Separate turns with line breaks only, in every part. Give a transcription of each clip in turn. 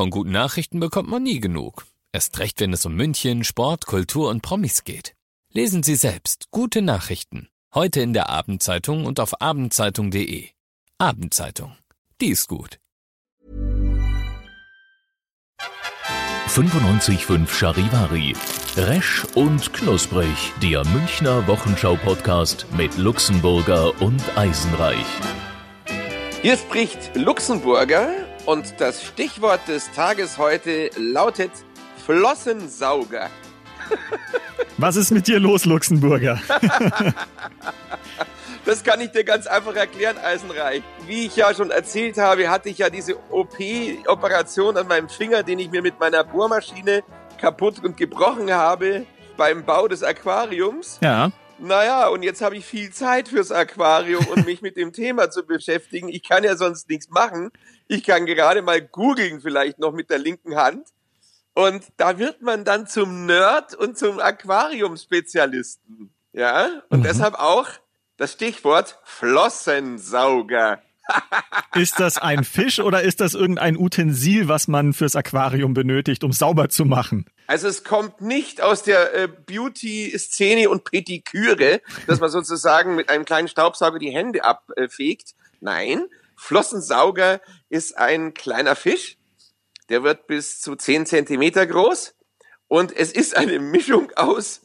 Von guten Nachrichten bekommt man nie genug. Erst recht, wenn es um München, Sport, Kultur und Promis geht. Lesen Sie selbst gute Nachrichten. Heute in der Abendzeitung und auf abendzeitung.de. Abendzeitung. Die ist gut.
95.5 Charivari. Resch und knusprig. Der Münchner Wochenschau-Podcast mit Luxemburger und Eisenreich.
Hier spricht Luxemburger und das Stichwort des Tages heute lautet Flossensauger.
Was ist mit dir los, Luxemburger?
Das kann ich dir ganz einfach erklären, Eisenreich. Wie ich ja schon erzählt habe, hatte ich ja diese OP-Operation an meinem Finger, den ich mir mit meiner Bohrmaschine kaputt und gebrochen habe beim Bau des Aquariums.
Ja.
Naja, und jetzt habe ich viel Zeit fürs Aquarium und mich mit dem Thema zu beschäftigen. Ich kann ja sonst nichts machen. Ich kann gerade mal googeln, vielleicht noch mit der linken Hand. Und da wird man dann zum Nerd und zum Aquariumspezialisten. Ja, und mhm. deshalb auch das Stichwort Flossensauger.
ist das ein Fisch oder ist das irgendein Utensil, was man fürs Aquarium benötigt, um sauber zu machen?
Also es kommt nicht aus der äh, Beauty-Szene und Pediküre, dass man sozusagen mit einem kleinen Staubsauger die Hände abfegt. Nein, Flossensauger ist ein kleiner Fisch, der wird bis zu zehn Zentimeter groß und es ist eine Mischung aus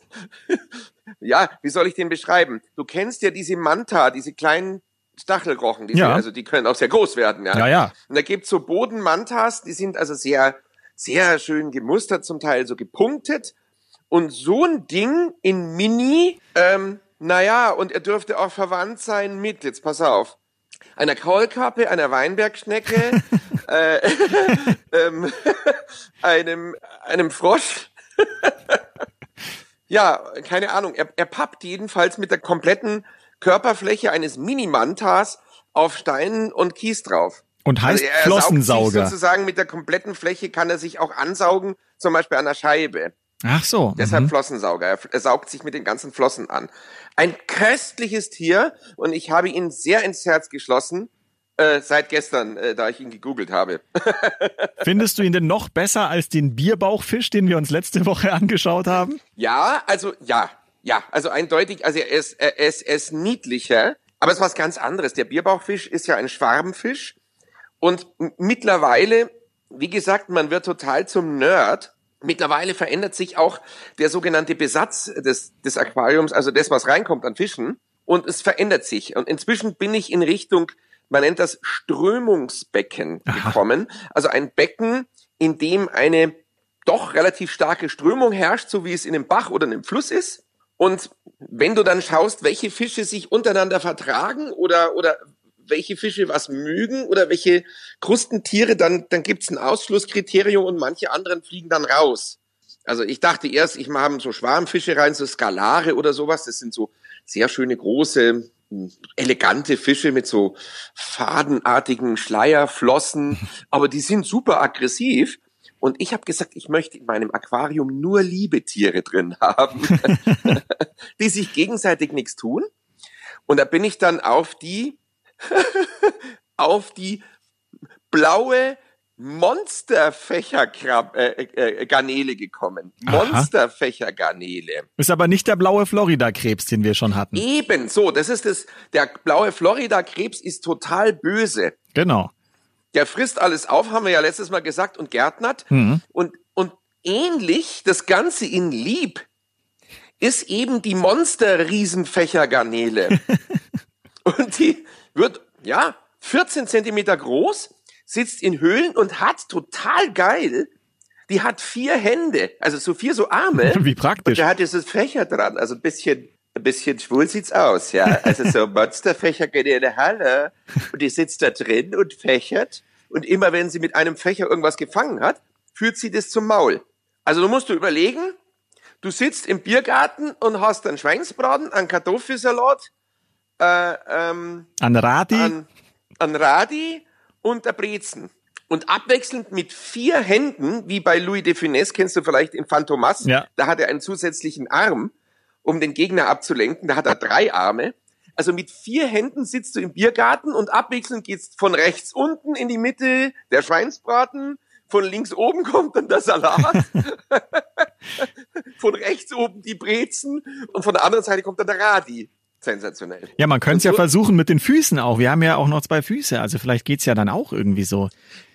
ja, wie soll ich den beschreiben? Du kennst ja diese Manta, diese kleinen Stachelrochen, diese, ja. also die können auch sehr groß werden, ja.
Ja, ja.
Und da gibt's so Bodenmantas, die sind also sehr, sehr schön gemustert, zum Teil so gepunktet. Und so ein Ding in Mini, ähm, naja, und er dürfte auch verwandt sein mit, jetzt pass auf, einer Kaulkappe, einer Weinbergschnecke, äh, ähm, einem, einem Frosch ja, keine Ahnung. Er, er pappt jedenfalls mit der kompletten Körperfläche eines Minimantas auf Steinen und Kies drauf.
Und heißt also er Flossensauger.
sozusagen mit der kompletten Fläche kann er sich auch ansaugen, zum Beispiel an der Scheibe.
Ach so.
Deshalb mhm. Flossensauger. Er, saugt sich mit den ganzen Flossen an. Ein köstliches Tier und ich habe ihn sehr ins Herz geschlossen. Äh, seit gestern, äh, da ich ihn gegoogelt habe.
Findest du ihn denn noch besser als den Bierbauchfisch, den wir uns letzte Woche angeschaut haben?
Ja, also ja, ja, also eindeutig, also er ist, er ist, er ist niedlicher, aber es ist was ganz anderes. Der Bierbauchfisch ist ja ein Schwarmfisch und mittlerweile, wie gesagt, man wird total zum Nerd. Mittlerweile verändert sich auch der sogenannte Besatz des, des Aquariums, also das, was reinkommt an Fischen. Und es verändert sich. Und inzwischen bin ich in Richtung man nennt das Strömungsbecken Aha. gekommen. Also ein Becken, in dem eine doch relativ starke Strömung herrscht, so wie es in einem Bach oder einem Fluss ist. Und wenn du dann schaust, welche Fische sich untereinander vertragen oder, oder welche Fische was mögen oder welche Krustentiere, dann, dann gibt's ein Ausschlusskriterium und manche anderen fliegen dann raus. Also ich dachte erst, ich mache so Schwarmfische rein, so Skalare oder sowas. Das sind so sehr schöne große elegante Fische mit so fadenartigen Schleierflossen, aber die sind super aggressiv. Und ich habe gesagt, ich möchte in meinem Aquarium nur Liebetiere drin haben, die sich gegenseitig nichts tun. Und da bin ich dann auf die, auf die blaue Monsterfächergarnele äh, äh, gekommen. Monsterfächergarnele.
Ist aber nicht der blaue Florida-Krebs, den wir schon hatten.
Eben, so, das ist das, der blaue Florida-Krebs ist total böse.
Genau.
Der frisst alles auf, haben wir ja letztes Mal gesagt, und gärtnert. Mhm. Und, und ähnlich, das Ganze in lieb, ist eben die Monster-Riesenfächergarnele. und die wird, ja, 14 Zentimeter groß sitzt in Höhlen und hat total geil. Die hat vier Hände, also so vier so Arme.
Wie praktisch. Und
der hat dieses Fächer dran, also ein bisschen, ein bisschen schwul sieht's aus, ja. Also so Monsterfächer geht in der Halle und die sitzt da drin und fächert und immer wenn sie mit einem Fächer irgendwas gefangen hat, führt sie das zum Maul. Also du musst du überlegen, du sitzt im Biergarten und hast einen Schweinsbraten, einen Kartoffelsalat, äh, ähm,
an Radi,
an, an Radi und der Brezen. Und abwechselnd mit vier Händen, wie bei Louis de Funès, kennst du vielleicht in Phantomas,
ja.
da hat er einen zusätzlichen Arm, um den Gegner abzulenken, da hat er drei Arme. Also mit vier Händen sitzt du im Biergarten und abwechselnd geht's von rechts unten in die Mitte der Schweinsbraten, von links oben kommt dann der Salat, von rechts oben die Brezen und von der anderen Seite kommt dann der Radi. Sensationell.
Ja, man könnte es ja versuchen mit den Füßen auch. Wir haben ja auch noch zwei Füße, also vielleicht geht's ja dann auch irgendwie so.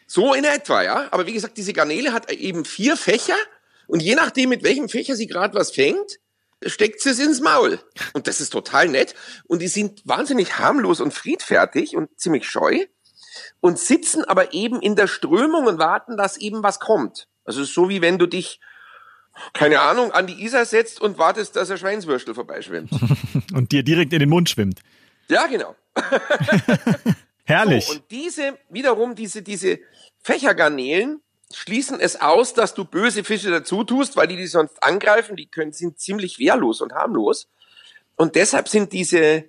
So in etwa, ja. Aber wie gesagt, diese Garnele hat eben vier Fächer und je nachdem, mit welchem Fächer sie gerade was fängt, steckt sie es ins Maul. Und das ist total nett. Und die sind wahnsinnig harmlos und friedfertig und ziemlich scheu und sitzen aber eben in der Strömung und warten, dass eben was kommt. Also so wie wenn du dich, keine Ahnung, an die Isar setzt und wartest, dass ein Schweinswürstel vorbeischwimmt.
und dir direkt in den Mund schwimmt.
Ja, genau.
Herrlich.
So, und diese, wiederum, diese, diese Fächergarnelen schließen es aus, dass du böse Fische dazu tust, weil die die sonst angreifen. Die können, sind ziemlich wehrlos und harmlos. Und deshalb sind diese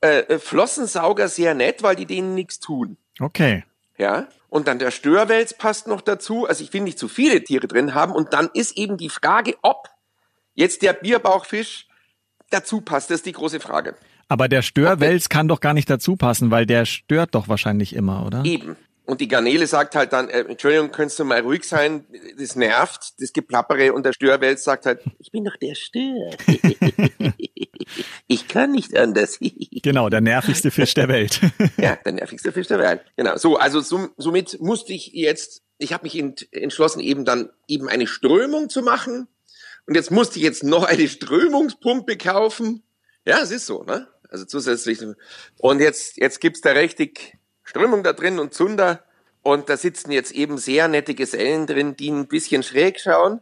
äh, Flossensauger sehr nett, weil die denen nichts tun.
Okay.
Ja. Und dann der Störwels passt noch dazu. Also ich will nicht zu viele Tiere drin haben. Und dann ist eben die Frage, ob jetzt der Bierbauchfisch dazu passt. Das ist die große Frage.
Aber der Störwels kann doch gar nicht dazu passen, weil der stört doch wahrscheinlich immer, oder?
Eben. Und die Garnele sagt halt dann, äh, Entschuldigung, könntest du mal ruhig sein? Das nervt, das Geplappere. Und der Störwels sagt halt, ich bin doch der Stör. ich kann nicht anders.
genau, der nervigste Fisch der Welt.
ja, der nervigste Fisch der Welt. Genau. So, also so, somit musste ich jetzt, ich habe mich ent, entschlossen, eben dann eben eine Strömung zu machen. Und jetzt musste ich jetzt noch eine Strömungspumpe kaufen. Ja, es ist so, ne? Also zusätzlich. Und jetzt, jetzt gibt's da richtig Strömung da drin und Zunder. Und da sitzen jetzt eben sehr nette Gesellen drin, die ein bisschen schräg schauen,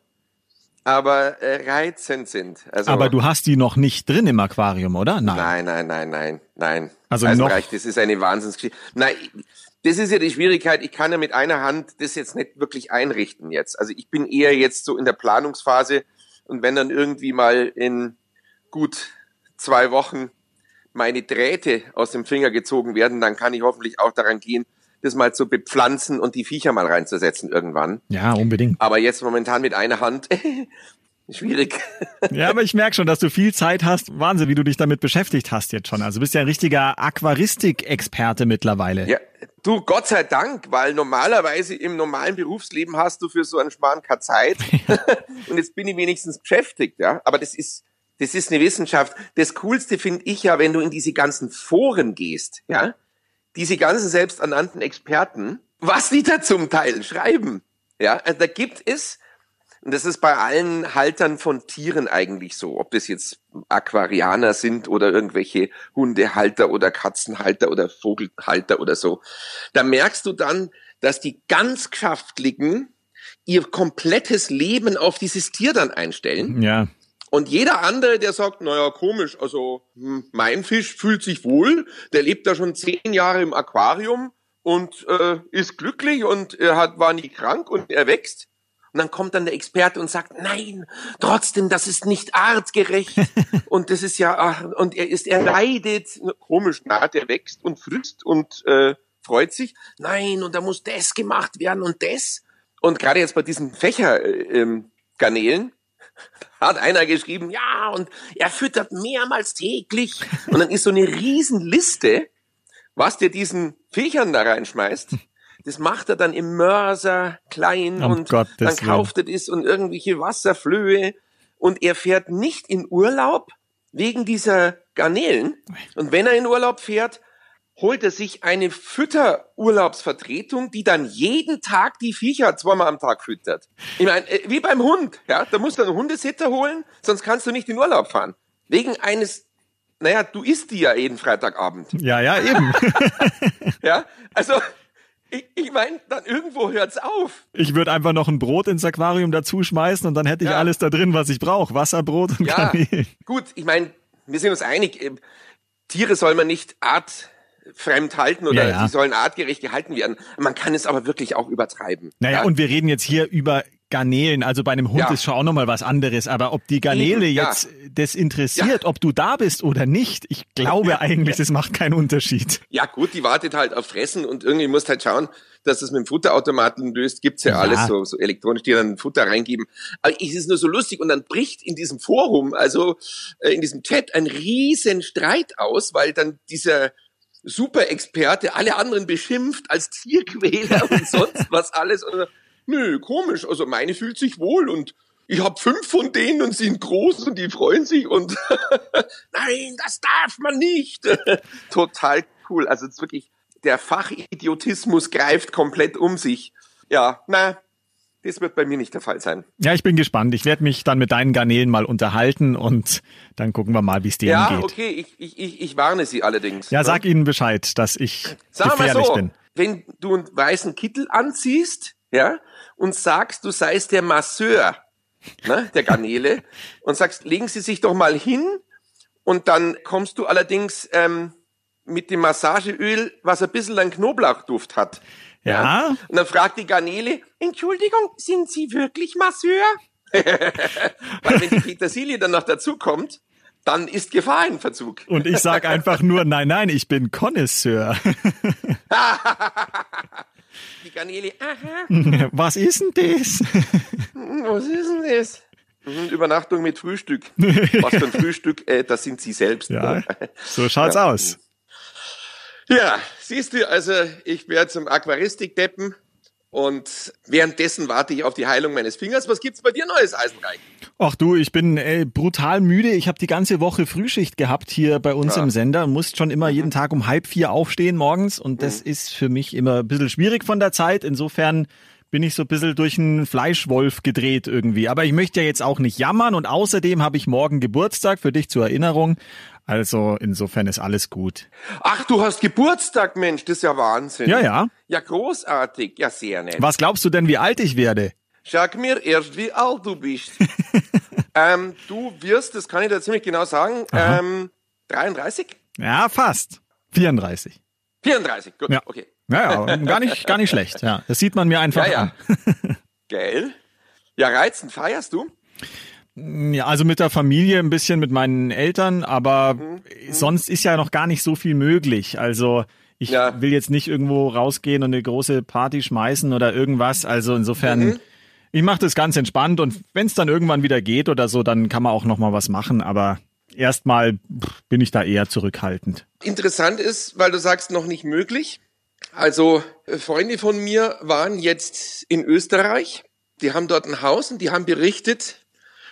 aber äh, reizend sind.
Also, aber du hast die noch nicht drin im Aquarium, oder?
Nein. Nein, nein, nein, nein, nein.
Also noch.
Das ist eine Wahnsinnsgeschichte. Nein, das ist ja die Schwierigkeit. Ich kann ja mit einer Hand das jetzt nicht wirklich einrichten jetzt. Also ich bin eher jetzt so in der Planungsphase und wenn dann irgendwie mal in gut zwei Wochen meine Drähte aus dem Finger gezogen werden, dann kann ich hoffentlich auch daran gehen, das mal zu bepflanzen und die Viecher mal reinzusetzen irgendwann.
Ja, unbedingt.
Aber jetzt momentan mit einer Hand. Schwierig.
Ja, aber ich merke schon, dass du viel Zeit hast. Wahnsinn, wie du dich damit beschäftigt hast jetzt schon. Also bist ja ein richtiger Aquaristik-Experte mittlerweile.
Ja, du, Gott sei Dank, weil normalerweise im normalen Berufsleben hast du für so einen Schmarrn keine Zeit. und jetzt bin ich wenigstens beschäftigt, ja. Aber das ist, das ist eine Wissenschaft. Das Coolste finde ich ja, wenn du in diese ganzen Foren gehst, ja, diese ganzen selbsternannten Experten, was die da zum Teil schreiben. Ja, also da gibt es, und das ist bei allen Haltern von Tieren eigentlich so, ob das jetzt Aquarianer sind oder irgendwelche Hundehalter oder Katzenhalter oder Vogelhalter oder so, da merkst du dann, dass die ganz Geschäftlichen ihr komplettes Leben auf dieses Tier dann einstellen.
Ja.
Und jeder andere, der sagt, naja, komisch, also hm, mein Fisch fühlt sich wohl, der lebt da schon zehn Jahre im Aquarium und äh, ist glücklich und er hat, war nie krank und er wächst. Und dann kommt dann der Experte und sagt, nein, trotzdem, das ist nicht artgerecht. und das ist ja, ach, und er ist, er leidet. Komisch, na, der wächst und frisst und äh, freut sich. Nein, und da muss das gemacht werden und das. Und gerade jetzt bei diesen Fächergarnelen, äh, ähm, hat einer geschrieben, ja, und er füttert mehrmals täglich. Und dann ist so eine Riesenliste, was der diesen Viechern da reinschmeißt. Das macht er dann im Mörser klein
um
und
Gottes
dann kauft er das und irgendwelche Wasserflöhe. Und er fährt nicht in Urlaub wegen dieser Garnelen. Und wenn er in Urlaub fährt, holt er sich eine Fütterurlaubsvertretung, die dann jeden Tag die Viecher zweimal am Tag füttert. Ich meine, äh, wie beim Hund, ja, da musst du einen Hundesitter holen, sonst kannst du nicht in Urlaub fahren. Wegen eines, naja, du isst die ja jeden Freitagabend.
Ja, ja, eben.
ja, also ich, ich meine, dann irgendwo hört's auf.
Ich würde einfach noch ein Brot ins Aquarium dazu schmeißen und dann hätte ich
Ja.
alles da drin, was ich brauche. Wasserbrot und
Ja,
Kanäle.
gut, ich meine, wir sind uns einig, äh, Tiere soll man nicht artfremd halten oder
Ja, ja.
die sollen artgerecht gehalten werden. Man kann es aber wirklich auch übertreiben.
Naja,
ja?
und wir reden jetzt hier über Garnelen. Also bei einem Hund
Ja.
ist schon auch nochmal was anderes. Aber ob die Garnele
ja.
jetzt das interessiert, ob du da bist oder nicht, ich glaube eigentlich, das macht keinen Unterschied.
Ja, gut, die wartet halt auf Fressen und irgendwie musst halt schauen, dass es mit dem Futterautomaten löst. Gibt's ja,
Ja.
alles so, so elektronisch, die dann Futter reingeben. Aber es ist nur so lustig und dann bricht in diesem Forum, also äh, in diesem Chat, ein riesen Streit aus, weil dann dieser Super-Experte alle anderen beschimpft als Tierquäler und sonst was alles. Und nö, komisch, also meine fühlt sich wohl und ich habe fünf von denen und sind groß und die freuen sich und nein, das darf man nicht. Total cool. Also es ist wirklich, der Fachidiotismus greift komplett um sich. Ja, na, das wird bei mir nicht der Fall sein.
Ja, ich bin gespannt. Ich werde mich dann mit deinen Garnelen mal unterhalten und dann gucken wir mal, wie es denen
ja,
geht.
Ja, okay, ich, ich, ich, ich warne sie allerdings.
Ja, ne? sag ihnen Bescheid, dass ich
Sag
gefährlich
mal so,
bin.
Wenn du einen weißen Kittel anziehst, ja, und sagst, du seist der Masseur ne, der Garnele und sagst, legen Sie sich doch mal hin und dann kommst du allerdings ähm, mit dem Massageöl, was ein bisschen einen Knoblauchduft hat.
Ja.
Und dann fragt die Garnele, Entschuldigung, sind Sie wirklich Masseur? Weil wenn die Petersilie dann noch dazu kommt, dann ist Gefahr in Verzug.
Und ich sag einfach nur, nein, nein, ich bin Connoisseur.
die Garnele, aha.
Was ist denn das?
Was ist denn das? Mhm, Übernachtung mit Frühstück. Was für ein Frühstück, äh, das sind Sie selbst.
Ja, so schaut's
Ja.
aus.
Ja, siehst du, also ich werde zum Aquaristik deppen und währenddessen warte ich auf die Heilung meines Fingers. Was gibt's bei dir Neues, Eisenreich?
Ach du, ich bin äh, brutal müde. Ich habe die ganze Woche Frühschicht gehabt hier bei uns
Ja.
im Sender. Musst schon immer
Mhm.
jeden Tag um halb vier aufstehen morgens und das ist für mich immer ein bisschen schwierig von der Zeit. Insofern bin ich so ein bisschen durch einen Fleischwolf gedreht irgendwie. Aber ich möchte ja jetzt auch nicht jammern und außerdem habe ich morgen Geburtstag für dich zur Erinnerung. Also insofern ist alles gut.
Ach, du hast Geburtstag, Mensch, das ist ja Wahnsinn.
Ja, ja.
Ja, großartig. Ja, sehr nett.
Was glaubst du denn, wie alt ich werde?
Sag mir erst, wie alt du bist. ähm, du wirst, das kann ich dir ziemlich genau sagen, ähm, 33?
Ja, fast. 34.
34, gut,
Ja.
okay.
Ja, ja, gar nicht, gar nicht schlecht. Ja, das sieht man mir einfach
Ja, ja.
an.
Geil. Ja, reizend, feierst du?
Ja, also mit der Familie ein bisschen mit meinen Eltern, aber
Mhm.
sonst ist ja noch gar nicht so viel möglich. Also ich
Ja.
will jetzt nicht irgendwo rausgehen und eine große Party schmeißen oder irgendwas. Also insofern,
Mhm.
ich mache das ganz entspannt und wenn es dann irgendwann wieder geht oder so, dann kann man auch noch mal was machen. Aber erstmal bin ich da eher zurückhaltend.
Interessant ist, weil du sagst, noch nicht möglich. Also äh, Freunde von mir waren jetzt in Österreich. Die haben dort ein Haus und die haben berichtet,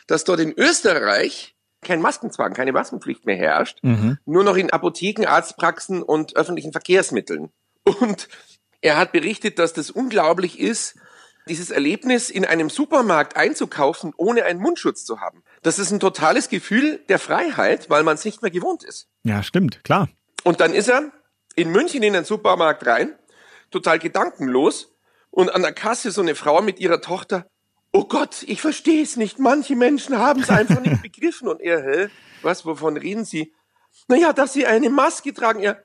dass dort in Österreich kein Maskenzwang, keine Maskenpflicht mehr herrscht. Nur noch in Apotheken, Arztpraxen und öffentlichen Verkehrsmitteln. Und er hat berichtet, dass das unglaublich ist, dieses Erlebnis in einem Supermarkt einzukaufen, ohne einen Mundschutz zu haben. Das ist ein totales Gefühl der Freiheit, weil man es nicht mehr gewohnt ist.
Ja, stimmt, klar.
Und dann ist er in München in den Supermarkt rein, total gedankenlos, und an der Kasse so eine Frau mit ihrer Tochter. Oh Gott, ich verstehe es nicht. Manche Menschen haben es einfach nicht begriffen. Und er, hä? Was, wovon reden Sie? Naja, dass Sie eine Maske tragen. Er,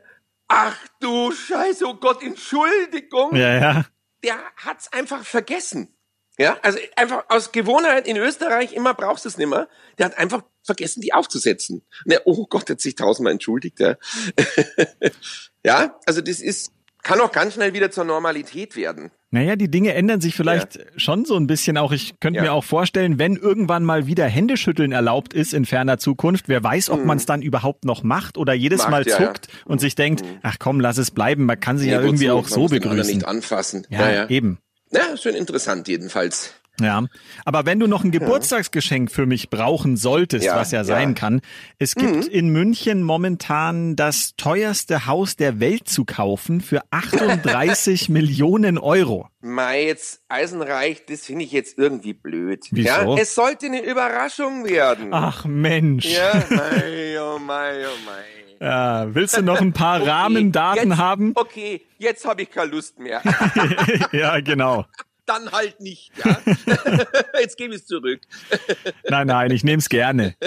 ach du Scheiße, oh Gott, Entschuldigung.
Ja, ja.
Der hat's einfach vergessen. Ja, also einfach aus Gewohnheit in Österreich immer brauchst du es nimmer. Der hat einfach vergessen, die aufzusetzen. Und er, oh Gott, hat sich tausendmal entschuldigt. Ja. ja, also das ist, kann auch ganz schnell wieder zur Normalität werden.
Naja, die Dinge ändern sich vielleicht schon so ein bisschen auch. Ich könnte
Ja.
mir auch vorstellen, wenn irgendwann mal wieder Händeschütteln erlaubt ist in ferner Zukunft, wer weiß, ob man es dann überhaupt noch macht oder jedes
Macht,
Mal
Mhm. ja, ja.
zuckt und sich denkt, ach komm, lass es bleiben, man kann sie ja irgendwie auch so begrüßen.
nicht anfassen.
Ja,
Ja, ja.
eben.
ja, schön interessant jedenfalls.
Ja, aber wenn du noch ein Geburtstagsgeschenk für mich brauchen solltest,
Ja,
was ja sein
ja. Mhm.
kann, es gibt in München momentan das teuerste Haus der Welt zu kaufen für 38 Millionen Euro.
Mei, jetzt Eisenreich, das finde ich jetzt irgendwie blöd.
Wieso?
Ja, es sollte eine Überraschung werden.
Ach Mensch.
Ja, mei, oh mei, oh mei.
Ja, willst du noch ein paar Rahmendaten
jetzt,
haben?
Okay, jetzt habe ich keine Lust mehr.
ja, genau.
Dann halt nicht, ja. jetzt gebe ich es zurück.
Nein, nein, ich nehme es gerne.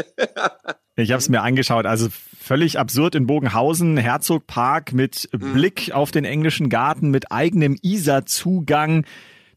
Ich habe es mir angeschaut. Also völlig absurd in Bogenhausen, Herzogpark mit Blick auf den englischen Garten, mit eigenem Isar-Zugang.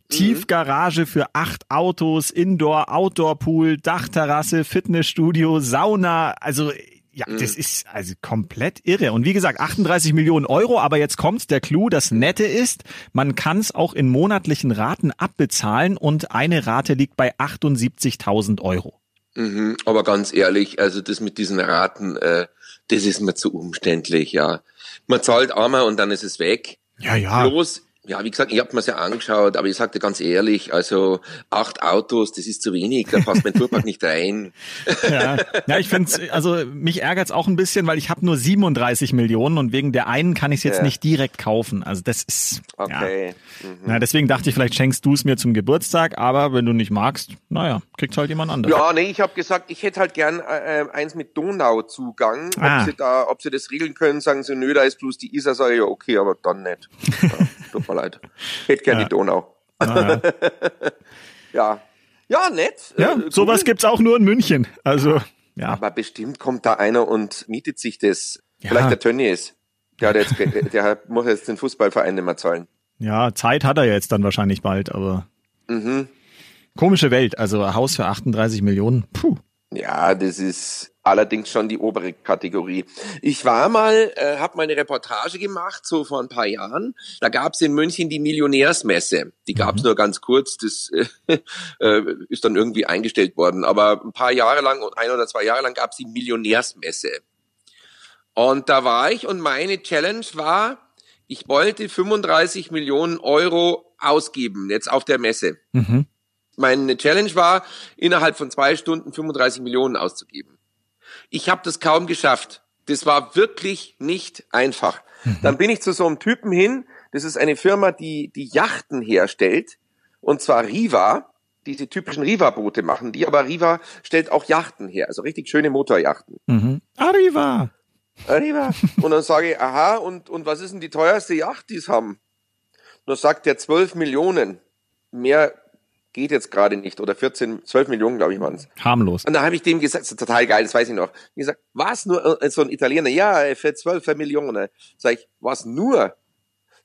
Tiefgarage für acht Autos, Indoor, Outdoor-Pool, Dachterrasse, Fitnessstudio, Sauna. Also ja, das ist also komplett irre. Und wie gesagt, 38 Millionen Euro, aber jetzt kommt der Clou. Das Nette ist, man kann es auch in monatlichen Raten abbezahlen und eine Rate liegt bei 78.000 Euro.
Mhm, aber ganz ehrlich, also das mit diesen Raten, äh, das ist mir zu umständlich, ja. Man zahlt einmal und dann ist es weg.
Ja, ja.
Bloß Ja, wie gesagt, ich habe mir ja angeschaut, aber ich sagte ganz ehrlich, also acht Autos, das ist zu wenig, da passt mein Fuhrpark nicht rein.
Ja, ja ich finde also mich ärgert's auch ein bisschen, weil ich habe nur 37 Millionen und wegen der einen kann ich es jetzt
Ja.
nicht direkt kaufen. Also das ist
Okay.
ja.
Mhm.
Na, deswegen dachte ich, vielleicht schenkst du es mir zum Geburtstag, aber wenn du nicht magst, naja, kriegt halt jemand anderes.
Ja, nee, ich habe gesagt, ich hätte halt gern äh, äh, eins mit Donauzugang.
Ah.
Ob sie da, ob sie das regeln können, sagen sie, nö, da ist bloß die Isar, sage ich, ja, okay, aber dann nicht. Ja, leid. Hätte gern
Ja.
die Donau.
Naja.
Ja. Ja, nett.
Ja,
Äh,
sowas
cool.
gibt's auch nur in München. Also, ja.
Aber bestimmt kommt da einer und mietet sich das.
Ja.
Vielleicht der Tönnies. Der, hat jetzt, der muss jetzt den Fußballverein nicht mehr zahlen.
Ja, Zeit hat er jetzt dann wahrscheinlich bald, aber
Mhm.
komische Welt. Also ein Haus für 38 Millionen. Puh.
Ja, das ist allerdings schon die obere Kategorie. Ich war mal, äh, habe mal eine Reportage gemacht, so vor ein paar Jahren. Da gab's in München die Millionärsmesse. Die gab's nur ganz kurz, das äh, äh, ist dann irgendwie eingestellt worden. Aber ein paar Jahre lang, ein oder zwei Jahre lang gab's die Millionärsmesse. Und da war ich und meine Challenge war, ich wollte 35 Millionen Euro ausgeben, jetzt auf der Messe.
Mhm.
Meine Challenge war, innerhalb von zwei Stunden 35 Millionen auszugeben. Ich habe das kaum geschafft. Das war wirklich nicht einfach. Dann bin ich zu so einem Typen hin. Das ist eine Firma, die die Yachten herstellt. Und zwar Riva. Diese typischen Riva-Boote machen die. Aber Riva stellt auch Yachten her. Also richtig schöne Motorjachten.
Mhm. Arriva.
Arriba. Und dann sage ich, aha, und, und was ist denn die teuerste Yacht, die es haben? Und dann sagt der 12 Millionen. Mehr geht jetzt gerade nicht. Oder 14, 12 Millionen, glaube ich, waren es.
Harmlos.
Und da habe ich dem gesagt, das ist total geil, das weiß ich noch. Ich gesagt, was nur äh, so ein Italiener? Ja, für 12 Millionen. Sag ich, was nur?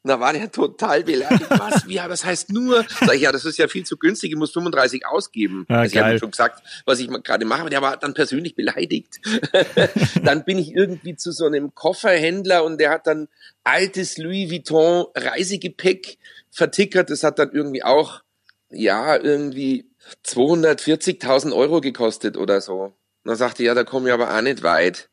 Da war der total beleidigt. Was? Wie, das heißt nur? Sag ich, ja, das ist ja viel zu günstig, ich muss 35 ausgeben.
Ja,
also ich habe schon gesagt, was ich mal gerade mache, aber der war dann persönlich beleidigt. dann bin ich irgendwie zu so einem Kofferhändler und der hat dann altes Louis Vuitton Reisegepäck vertickert. Das hat dann irgendwie auch, ja, irgendwie 240.000 Euro gekostet oder so. Und dann sagte ich, ja, da komme ich aber auch nicht weit.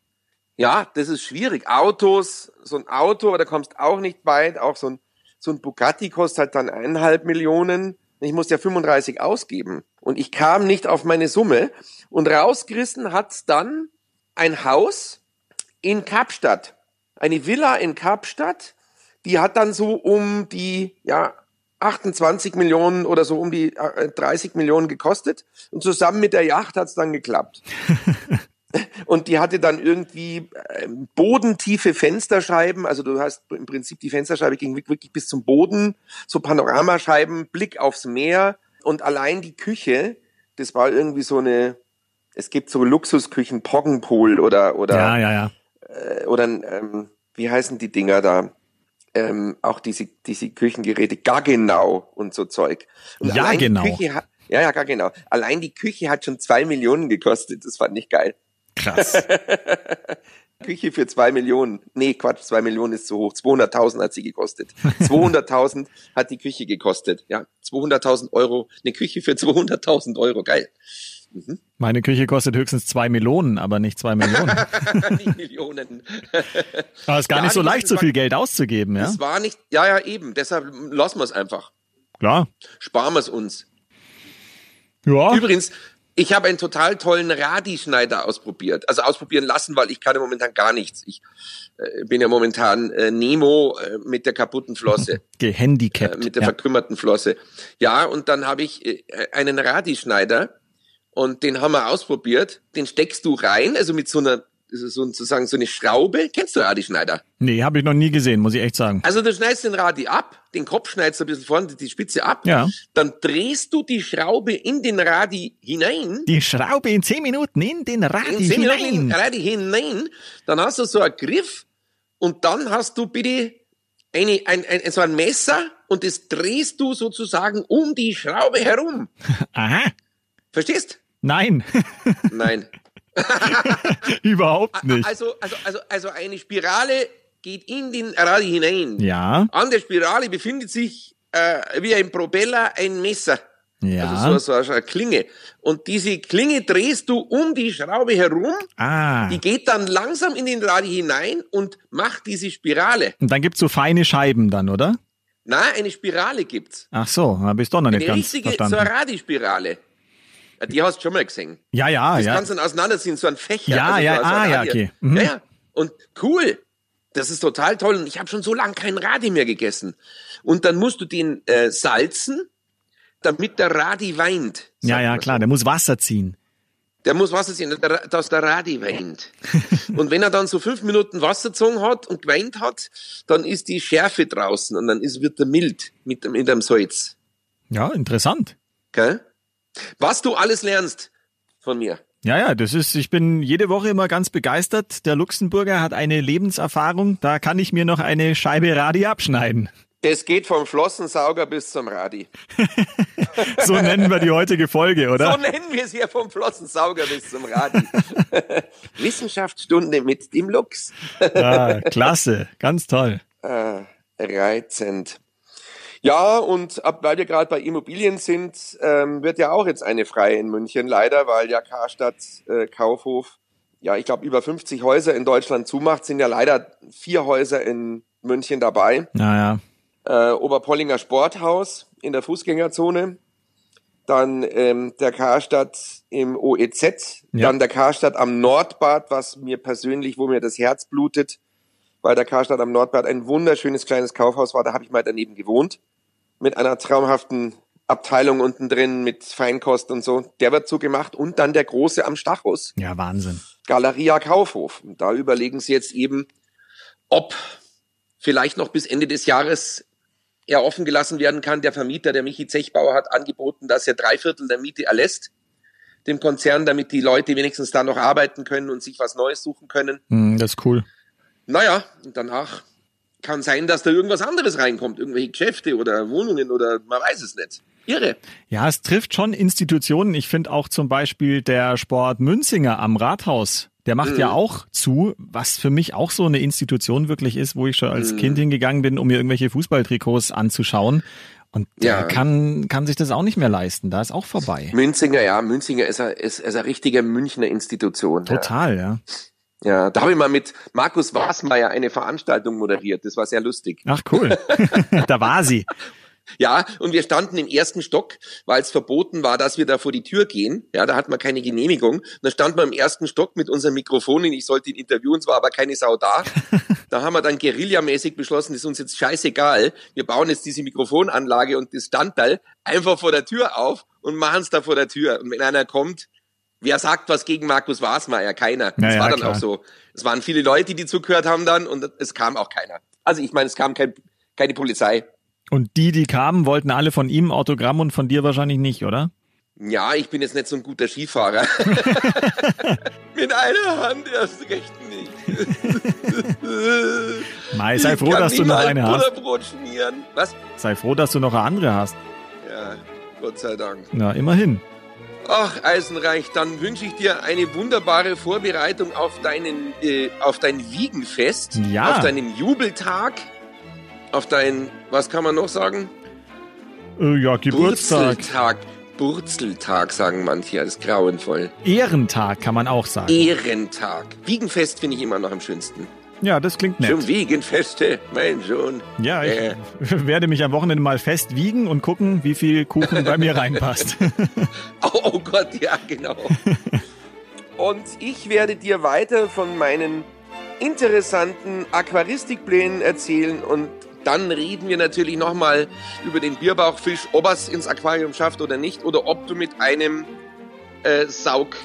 Ja, das ist schwierig. Autos, so ein Auto, da kommst auch nicht weit. Auch so ein, so ein Bugatti kostet halt dann eineinhalb Millionen. Ich musste ja 35 ausgeben. Und ich kam nicht auf meine Summe. Und rausgerissen hat's dann ein Haus in Kapstadt. Eine Villa in Kapstadt. Die hat dann so um die, ja, 28 Millionen oder so um die äh, 30 Millionen gekostet. Und zusammen mit der Yacht hat's dann geklappt. Und die hatte dann irgendwie ähm, bodentiefe Fensterscheiben. Also du hast im Prinzip die Fensterscheibe ging wirklich bis zum Boden, so Panoramascheiben, Blick aufs Meer. Und allein die Küche, das war irgendwie so eine, es gibt so Luxusküchen, Poggenpool oder, oder,
Ja, ja, ja.
äh, oder ähm, wie heißen die Dinger da? Ähm, auch diese, diese Küchengeräte, Gaggenau und so Zeug. Und
Ja, genau.
Küche hat, ja, ja, genau. Allein die Küche hat schon zwei Millionen gekostet. Das fand ich geil.
Krass.
Küche für zwei Millionen. Nee, Quatsch, zwei Millionen ist zu hoch. 200.000 hat sie gekostet. 200.000 hat die Küche gekostet. Ja, 200.000 Euro. Eine Küche für 200.000 Euro. Geil.
Meine Küche kostet höchstens zwei Millionen, aber nicht zwei Millionen.
Nicht Millionen.
Aber es ist gar
Ja,
nicht so leicht, so viel Geld auszugeben, ja?
Das war nicht, ja, ja, eben. Deshalb lassen wir es einfach.
Klar.
Sparen wir es uns.
Ja.
Übrigens, ich habe einen total tollen Radischneider ausprobiert. Also ausprobieren lassen, weil ich kann ja momentan gar nichts. Ich äh, bin ja momentan äh, Nemo äh, mit der kaputten Flosse. äh,
Gehandicapt.
mit der
ja.
verkrümmerten Flosse. Ja, und dann habe ich äh, einen Radischneider und den haben wir ausprobiert. Den steckst du rein, also mit so einer ist sozusagen so eine Schraube. Kennst du Radischneider?
Nee, habe ich noch nie gesehen, muss ich echt sagen.
Also du schneidest den Radi ab, den Kopf schneidest du ein bisschen vorne, die Spitze ab.
Ja.
Dann drehst du die Schraube in den Radi hinein.
Die Schraube in zehn Minuten in den Radi
in zehn Minuten in den
hinein.
Radi hinein. Dann hast du so einen Griff und dann hast du bitte eine, ein, ein, so ein Messer und das drehst du sozusagen um die Schraube herum.
Aha.
Verstehst?
Nein,
Nein.
überhaupt nicht.
Also, also, also, also eine Spirale geht in den Radi hinein.
Ja,
An der Spirale befindet sich äh, wie ein Propeller ein Messer.
ja.
Also so, so eine Klinge. Und diese Klinge drehst du um die Schraube herum.
ah.
Die geht dann langsam in den Radi hinein und macht diese Spirale.
Und dann gibt's so feine Scheiben dann, oder?
Na, eine Spirale gibt's.
Ach so, habe ich doch noch nicht
Eine
ganz
richtige,
verstanden.
so eine Radispirale. Ja, Die hast du schon mal gesehen.
ja, ja,
Das
ja.
kannst du dann auseinanderziehen, so ein Fächer.
Ja,
also
ja,
so,
ah, ja, okay. Mhm.
Ja, ja. Und cool. Das ist total toll. Und ich habe schon so lange keinen Radi mehr gegessen. Und dann musst du den äh, salzen, damit der Radi weint.
Ja, ja, klar,
so.
der muss Wasser ziehen.
Der muss Wasser ziehen, dass der Radi weint. und wenn er dann so fünf Minuten Wasser gezogen hat und geweint hat, dann ist die Schärfe draußen und dann ist, wird er mild mit, dem- mit dem Salz.
Ja, interessant.
Gell? Was du alles lernst von mir.
Ja, ja, das ist, ich bin jede Woche immer ganz begeistert. Der Luxemburger hat eine Lebenserfahrung, da kann ich mir noch eine Scheibe Radi abschneiden.
Es geht vom Flossensauger bis zum Radi.
So nennen wir die heutige Folge,
So
oder?
nennen wir es hier vom Flossensauger bis zum Radi. Wissenschaftsstunde mit dem Lux.
Ja, klasse, ganz toll.
Äh, reizend. Ja, und ab, weil wir gerade bei Immobilien sind, ähm, wird ja auch jetzt eine frei in München, leider, weil ja Karstadt äh, Kaufhof, ja, ich glaube, über 50 Häuser in Deutschland zumacht, sind ja leider vier Häuser in München dabei.
Naja,
äh, Oberpollinger Sporthaus in der Fußgängerzone, dann ähm, der Karstadt im OEZ,
Ja.
dann der Karstadt am Nordbad, was mir persönlich, wo mir das Herz blutet, weil der Karstadt am Nordbad ein wunderschönes kleines Kaufhaus war, da habe ich mal daneben gewohnt, mit einer traumhaften Abteilung unten drin mit Feinkost und so. Der wird zugemacht und dann der große am Stachus.
ja, Wahnsinn.
Galeria Kaufhof. Und da überlegen sie jetzt eben, ob vielleicht noch bis Ende des Jahres er offen gelassen werden kann. Der Vermieter, der Michi Zechbauer, hat angeboten, dass er drei Viertel der Miete erlässt dem Konzern, damit die Leute wenigstens da noch arbeiten können und sich was Neues suchen können.
Hm, das ist cool.
Naja, danach kann sein, dass da irgendwas anderes reinkommt, irgendwelche Geschäfte oder Wohnungen oder man weiß es nicht. Irre.
Ja, es trifft schon Institutionen. Ich finde auch zum Beispiel der Sport Münzinger am Rathaus. Der macht
Mhm.
ja auch zu, was für mich auch so eine Institution wirklich ist, wo ich schon
Mhm.
als Kind hingegangen bin, um mir irgendwelche Fußballtrikots anzuschauen. Und der
Ja.
kann, kann sich das auch nicht mehr leisten. Da ist auch vorbei.
Münzinger, ja, Münzinger ist ein, ist, ist ein richtiger Münchner Institution.
Total, ja.
Ja, da habe ich mal mit Markus Wasmeier eine Veranstaltung moderiert. Das war sehr lustig.
Ach cool. da war sie.
Ja, und wir standen im ersten Stock, weil es verboten war, dass wir da vor die Tür gehen. Ja, da hatten wir keine Genehmigung. Da standen wir im ersten Stock mit unserem Mikrofon und ich sollte ihn interviewen, es war aber keine Sau da. Da haben wir dann guerillamäßig beschlossen, ist uns jetzt scheißegal. Wir bauen jetzt diese Mikrofonanlage und das Standteil einfach vor der Tür auf und machen es da vor der Tür. Und wenn einer kommt, wer sagt was gegen Markus Wasmeier? Keiner. Das
Ja,
war dann
klar.
auch so. Es waren viele Leute, die zugehört haben dann und es kam auch keiner. Also ich meine, es kam kein, keine Polizei.
Und die, die kamen, wollten alle von ihm Autogramm und von dir wahrscheinlich nicht, oder?
Ja, ich bin jetzt nicht so ein guter Skifahrer. Mit einer Hand erst recht nicht.
Mai, sei froh, dass du noch eine hast.
Was?
Sei froh, dass du noch eine andere hast.
Ja, Gott sei Dank.
Na, immerhin.
Ach, Eisenreich, dann wünsche ich dir eine wunderbare Vorbereitung auf deinen, äh, auf dein Wiegenfest,
Ja.
auf deinen Jubeltag, auf dein, was kann man noch sagen?
Äh, ja, Geburtstag.
Burzeltag. Burzeltag sagen manche, das ist grauenvoll.
Ehrentag kann man auch sagen.
Ehrentag. Wiegenfest finde ich immer noch am schönsten.
Ja, das klingt
Zum
nett.
Wiegenfeste, mein Sohn.
Ja, ich
Äh.
werde mich am Wochenende mal fest wiegen und gucken, wie viel Kuchen bei mir reinpasst.
Oh, oh Gott, ja, genau. Und ich werde dir weiter von meinen interessanten Aquaristikplänen erzählen und dann reden wir natürlich nochmal über den Bierbauchfisch, ob er es ins Aquarium schafft oder nicht, oder ob du mit einem äh, Saug,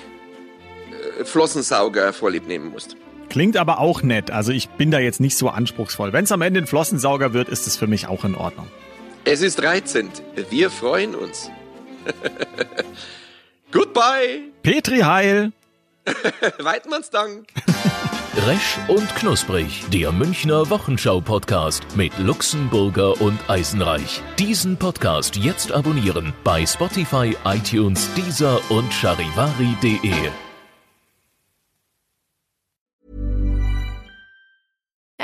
äh, Flossensauger vorlieb nehmen musst.
Klingt aber auch nett. Also ich bin da jetzt nicht so anspruchsvoll. Wenn es am Ende ein Flossensauger wird, ist es für mich auch in Ordnung.
Es ist reizend. Wir freuen uns. Goodbye.
Petri Heil!
Weidmanns Dank.
Resch und Knusprig, der Münchner Wochenschau-Podcast mit Luxemburger und Eisenreich. Diesen Podcast jetzt abonnieren bei Spotify, iTunes, Deezer und charivari.de.